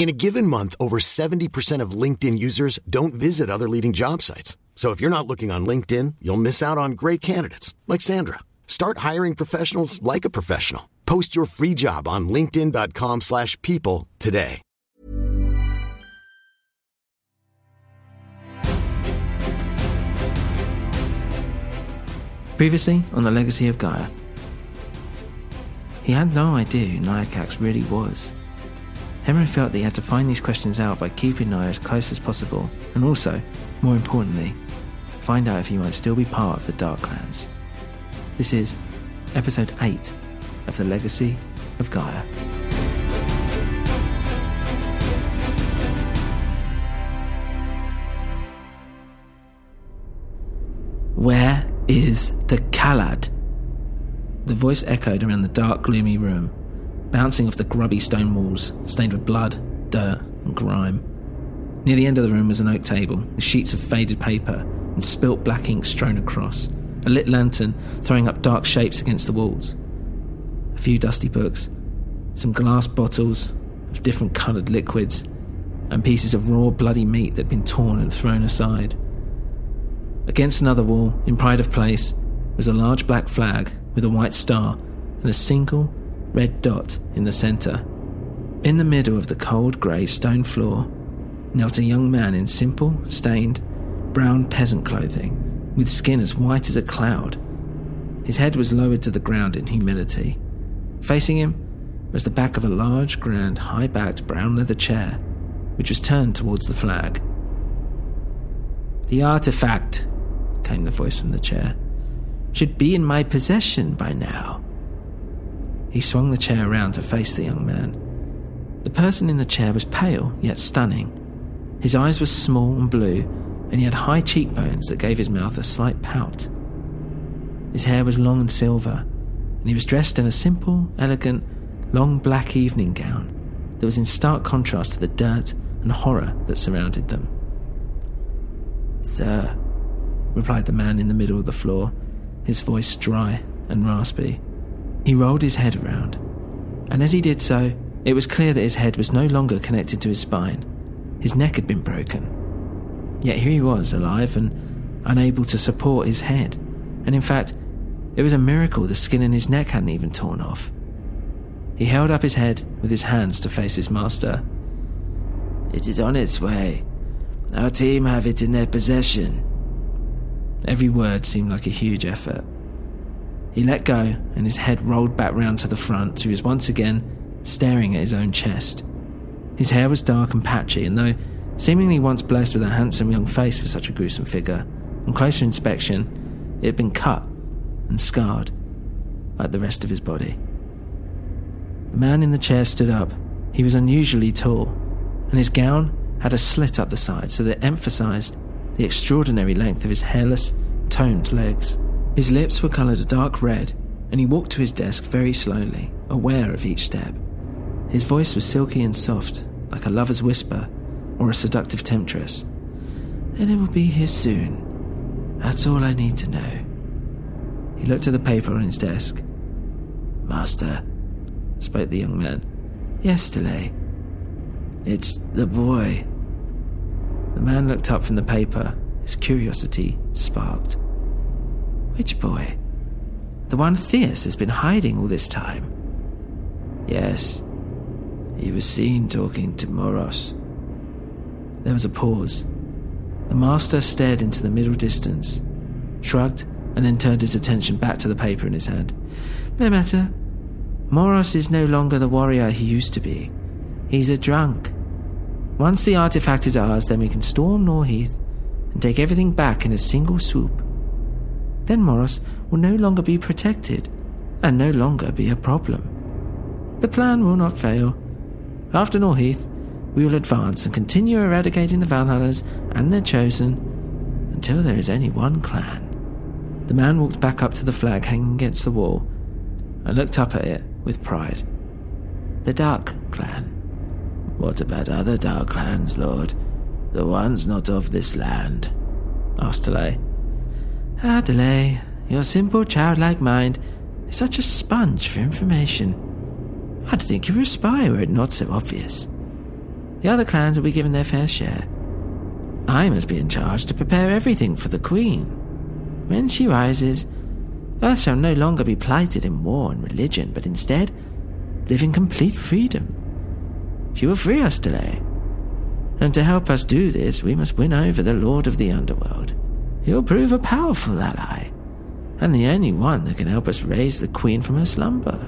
In a given month, over 70% of LinkedIn users don't visit other leading job sites. So if you're not looking on LinkedIn, you'll miss out on great candidates like Sandra. Start hiring professionals like a professional. Post your free job on linkedin.com/people today. Previously on the legacy of Gaea. He had no idea who Nyacax really was. Henry felt that he had to find these questions out by keeping Nia as close as possible, and also, more importantly, find out if he might still be part of the Dark Clans. This is episode 8 of The Legacy of Gaea. Where is the Kalad? The voice echoed around the dark, gloomy room, bouncing off the grubby stone walls, stained with blood, dirt, and grime. Near the end of the room was an oak table, with sheets of faded paper and spilt black ink strewn across, a lit lantern throwing up dark shapes against the walls. A few dusty books, some glass bottles of different coloured liquids, and pieces of raw bloody meat that had been torn and thrown aside. Against another wall, in pride of place, was a large black flag with a white star and a single red dot in the centre. In the middle of the cold grey stone floor knelt a young man in simple, stained, brown peasant clothing, with skin as white as a cloud. His head was lowered to the ground in humility. Facing him was the back of a large, grand, high backed brown leather chair, which was turned towards the flag. The artifact, came the voice from the chair, should be in my possession by now. He swung the chair around to face the young man. The person in the chair was pale, yet stunning. His eyes were small and blue, and he had high cheekbones that gave his mouth a slight pout. His hair was long and silver, and he was dressed in a simple, elegant, long black evening gown that was in stark contrast to the dirt and horror that surrounded them. Sir, replied the man in the middle of the floor, his voice dry and raspy. He rolled his head around, and as he did so, it was clear that his head was no longer connected to his spine. His neck had been broken. Yet here he was, alive and unable to support his head. And in fact, it was a miracle the skin in his neck hadn't even torn off. He held up his head with his hands to face his master. It is on its way. Our team have it in their possession. Every word seemed like a huge effort. He let go, and his head rolled back round to the front, so he was once again staring at his own chest. His hair was dark and patchy, and though seemingly once blessed with a handsome young face for such a gruesome figure, on closer inspection, it had been cut and scarred, like the rest of his body. The man in the chair stood up. He was unusually tall, and his gown had a slit up the side so that it emphasized the extraordinary length of his hairless, toned legs. His lips were coloured a dark red, and he walked to his desk very slowly, aware of each step. His voice was silky and soft, like a lover's whisper or a seductive temptress. Then it will be here soon. That's all I need to know. He looked at the paper on his desk. Master, spoke the young man. Yesterday. It's the boy. The man looked up from the paper. His curiosity sparked. Which boy? The one Theus has been hiding all this time? Yes. He was seen talking to Moros. There was a pause. The master stared into the middle distance, shrugged, and then turned his attention back to the paper in his hand. No matter. Moros is no longer the warrior he used to be. He's a drunk. Once the artifact is ours, then we can storm Norheath and take everything back in a single swoop. Then Moros will no longer be protected and no longer be a problem. The plan will not fail. After Norheath, we will advance and continue eradicating the Valhallas and their chosen until there is only one clan. The man walked back up to the flag hanging against the wall and looked up at it with pride. The Dark Clan. What about other Dark Clans, Lord? The ones not of this land? asked Delay. Ah, Delay, your simple childlike mind is such a sponge for information. I'd think you were a spy were it not so obvious. The other clans will be given their fair share. I must be in charge to prepare everything for the Queen. When she rises, Earth shall no longer be plighted in war and religion, but instead live in complete freedom. She will free us Delay. And to help us do this, we must win over the Lord of the Underworld. He'll prove a powerful ally, and the only one that can help us raise the Queen from her slumber.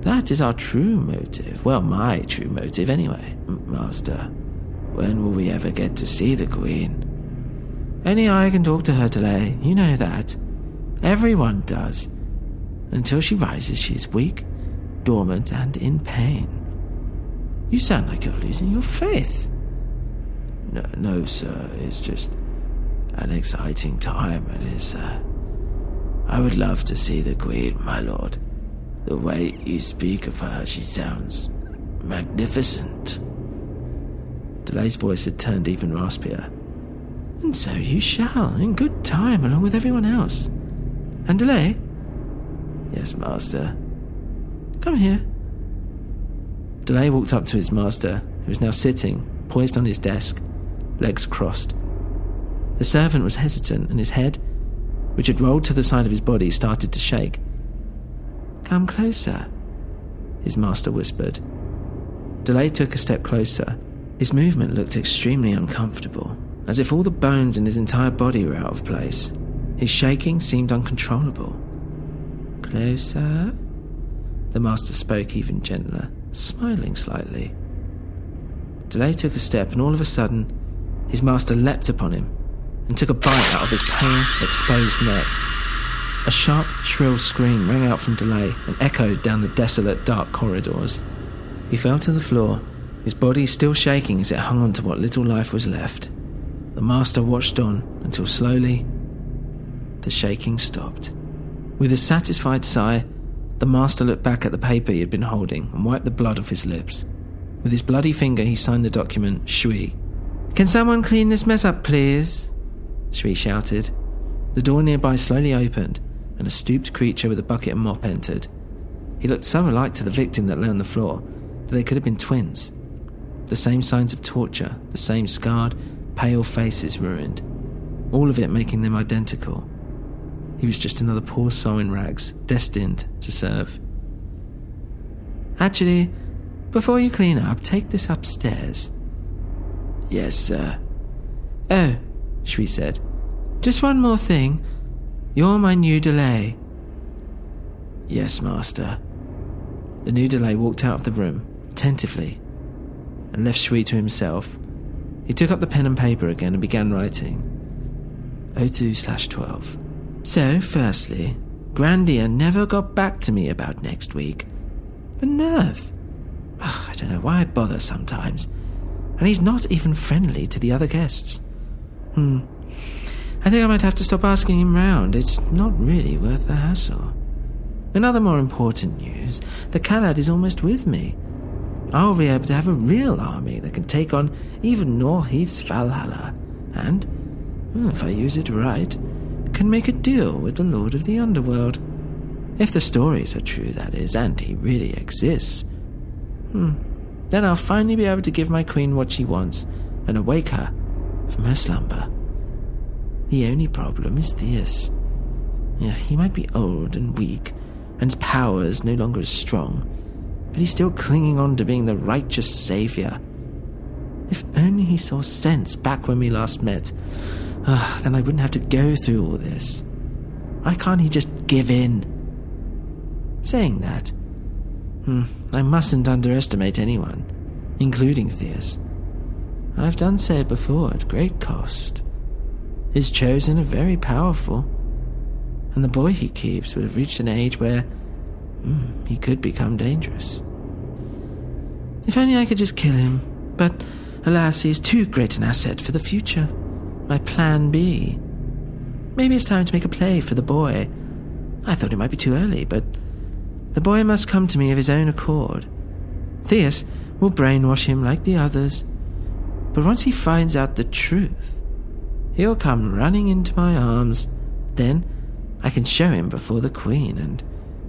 That is our true motive. Well, my true motive, anyway. Master, when will we ever get to see the Queen? Only I can talk to her Delay. You know that. Everyone does. Until she rises, she is weak, dormant, and in pain. You sound like you're losing your faith. No, no, sir. It's just an exciting time, and it's. Uh, I would love to see the Queen, my lord. The way you speak of her, she sounds magnificent. Delay's voice had turned even raspier. And so you shall, in good time, along with everyone else. And Delay? Yes, master. Come here. Delay walked up to his master, who was now sitting, poised on his desk, legs crossed. The servant was hesitant, and his head, which had rolled to the side of his body, started to shake. Come closer, his master whispered. Delay took a step closer. His movement looked extremely uncomfortable, as if all the bones in his entire body were out of place. His shaking seemed uncontrollable. Closer? The master spoke even gentler, smiling slightly. Delay took a step, and all of a sudden, his master leapt upon him and took a bite out of his pale, exposed neck. A sharp, shrill scream rang out from Delay and echoed down the desolate, dark corridors. He fell to the floor, his body still shaking as it hung on to what little life was left. The master watched on until slowly the shaking stopped. With a satisfied sigh, the master looked back at the paper he had been holding and wiped the blood off his lips. With his bloody finger, he signed the document Shui. Can someone clean this mess up, please? Shui shouted. The door nearby slowly opened, and a stooped creature with a bucket and mop entered. He looked so alike to the victim that lay on the floor that they could have been twins. The same signs of torture, the same scarred, pale faces ruined, all of it making them identical. He was just another poor soul in rags, destined to serve. Actually, before you clean up, take this upstairs. Yes, sir. Oh, Shui said. Just one more thing. You're my new delay. Yes, master. The new delay walked out of the room, attentively, and left Shui to himself. He took up the pen and paper again and began writing. 02 slash 12. So, firstly, Grandia never got back to me about next week. The nerve. Ugh, I don't know why I bother sometimes. And he's not even friendly to the other guests. Hmm. I think I might have to stop asking him round. It's not really worth the hassle. In other more important news, the Kalad is almost with me. I'll be able to have a real army that can take on even Norheath's Valhalla, and, hmm, if I use it right, can make a deal with the Lord of the Underworld. If the stories are true, that is, and he really exists. Hmm. Then I'll finally be able to give my queen what she wants and awake her from her slumber. The only problem is this. He might be old and weak, and his powers no longer as strong, but he's still clinging on to being the righteous savior. If only he saw sense back when we last met, uh, then I wouldn't have to go through all this. Why can't he just give in? Saying that, hmm, I mustn't underestimate anyone, including Theus. I've done so before at great cost is chosen are very powerful, and the boy he keeps would have reached an age where mm, he could become dangerous. If only I could just kill him, But alas, he is too great an asset for the future. My plan B. Maybe it's time to make a play for the boy. I thought it might be too early, but the boy must come to me of his own accord. Theus will brainwash him like the others. But once he finds out the truth, he'll come running into my arms. Then I can show him before the Queen, and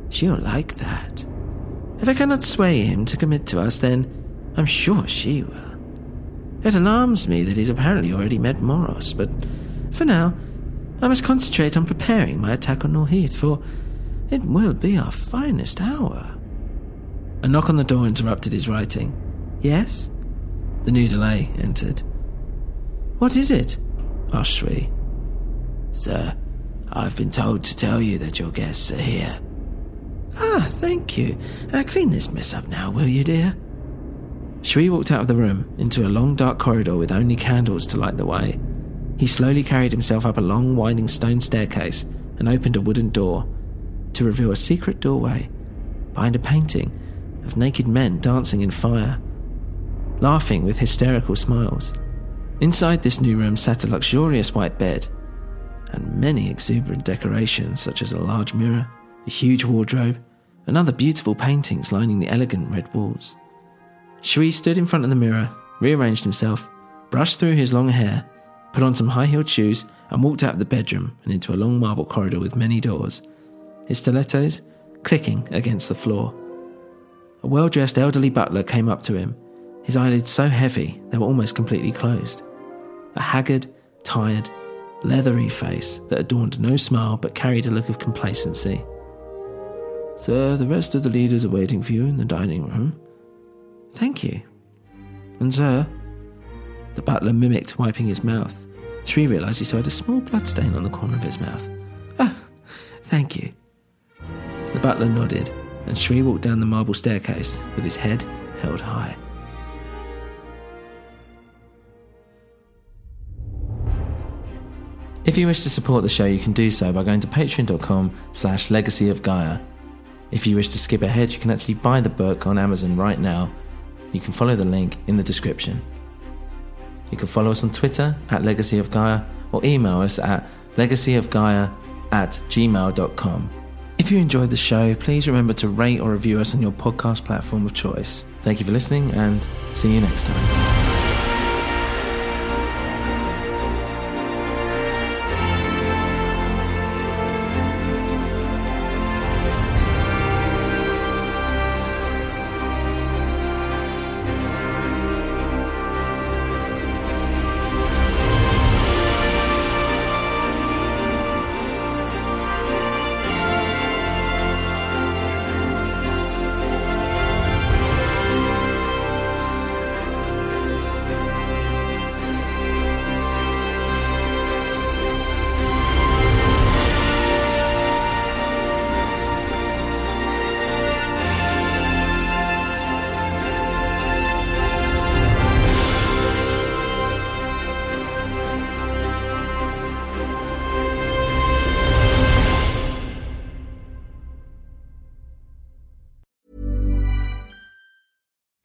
she'll like that. If I cannot sway him to commit to us, then I'm sure she will. It alarms me that he's apparently already met Moros, but for now, I must concentrate on preparing my attack on Norheath, for it will be our finest hour. A knock on the door interrupted his writing. Yes? The new delay entered. What is it? Asked Shui. Sir, I've been told to tell you that your guests are here. Ah, thank you. Uh, clean this mess up now, will you, dear? Shui walked out of the room into a long dark corridor with only candles to light the way. He slowly carried himself up a long winding stone staircase and opened a wooden door to reveal a secret doorway behind a painting of naked men dancing in fire, laughing with hysterical smiles. Inside this new room sat a luxurious white bed and many exuberant decorations, such as a large mirror, a huge wardrobe, and other beautiful paintings lining the elegant red walls. Shui stood in front of the mirror, rearranged himself, brushed through his long hair, put on some high heeled shoes, and walked out of the bedroom and into a long marble corridor with many doors, his stilettos clicking against the floor. A well dressed elderly butler came up to him, his eyelids so heavy they were almost completely closed. A haggard, tired, leathery face that adorned no smile but carried a look of complacency. Sir, the rest of the leaders are waiting for you in the dining room. Thank you. And sir, the butler mimicked wiping his mouth. Shui realized he saw a small blood stain on the corner of his mouth. Ah, thank you. The butler nodded, and Shui walked down the marble staircase with his head held high. If you wish to support the show, you can do so by going to patreon.com slash legacy of Gaea. If you wish to skip ahead, you can actually buy the book on Amazon right now. You can follow the link in the description. You can follow us on Twitter at Legacy of Gaea or email us at legacyofgaea at gmail.com. If you enjoyed the show, please remember to rate or review us on your podcast platform of choice. Thank you for listening and see you next time.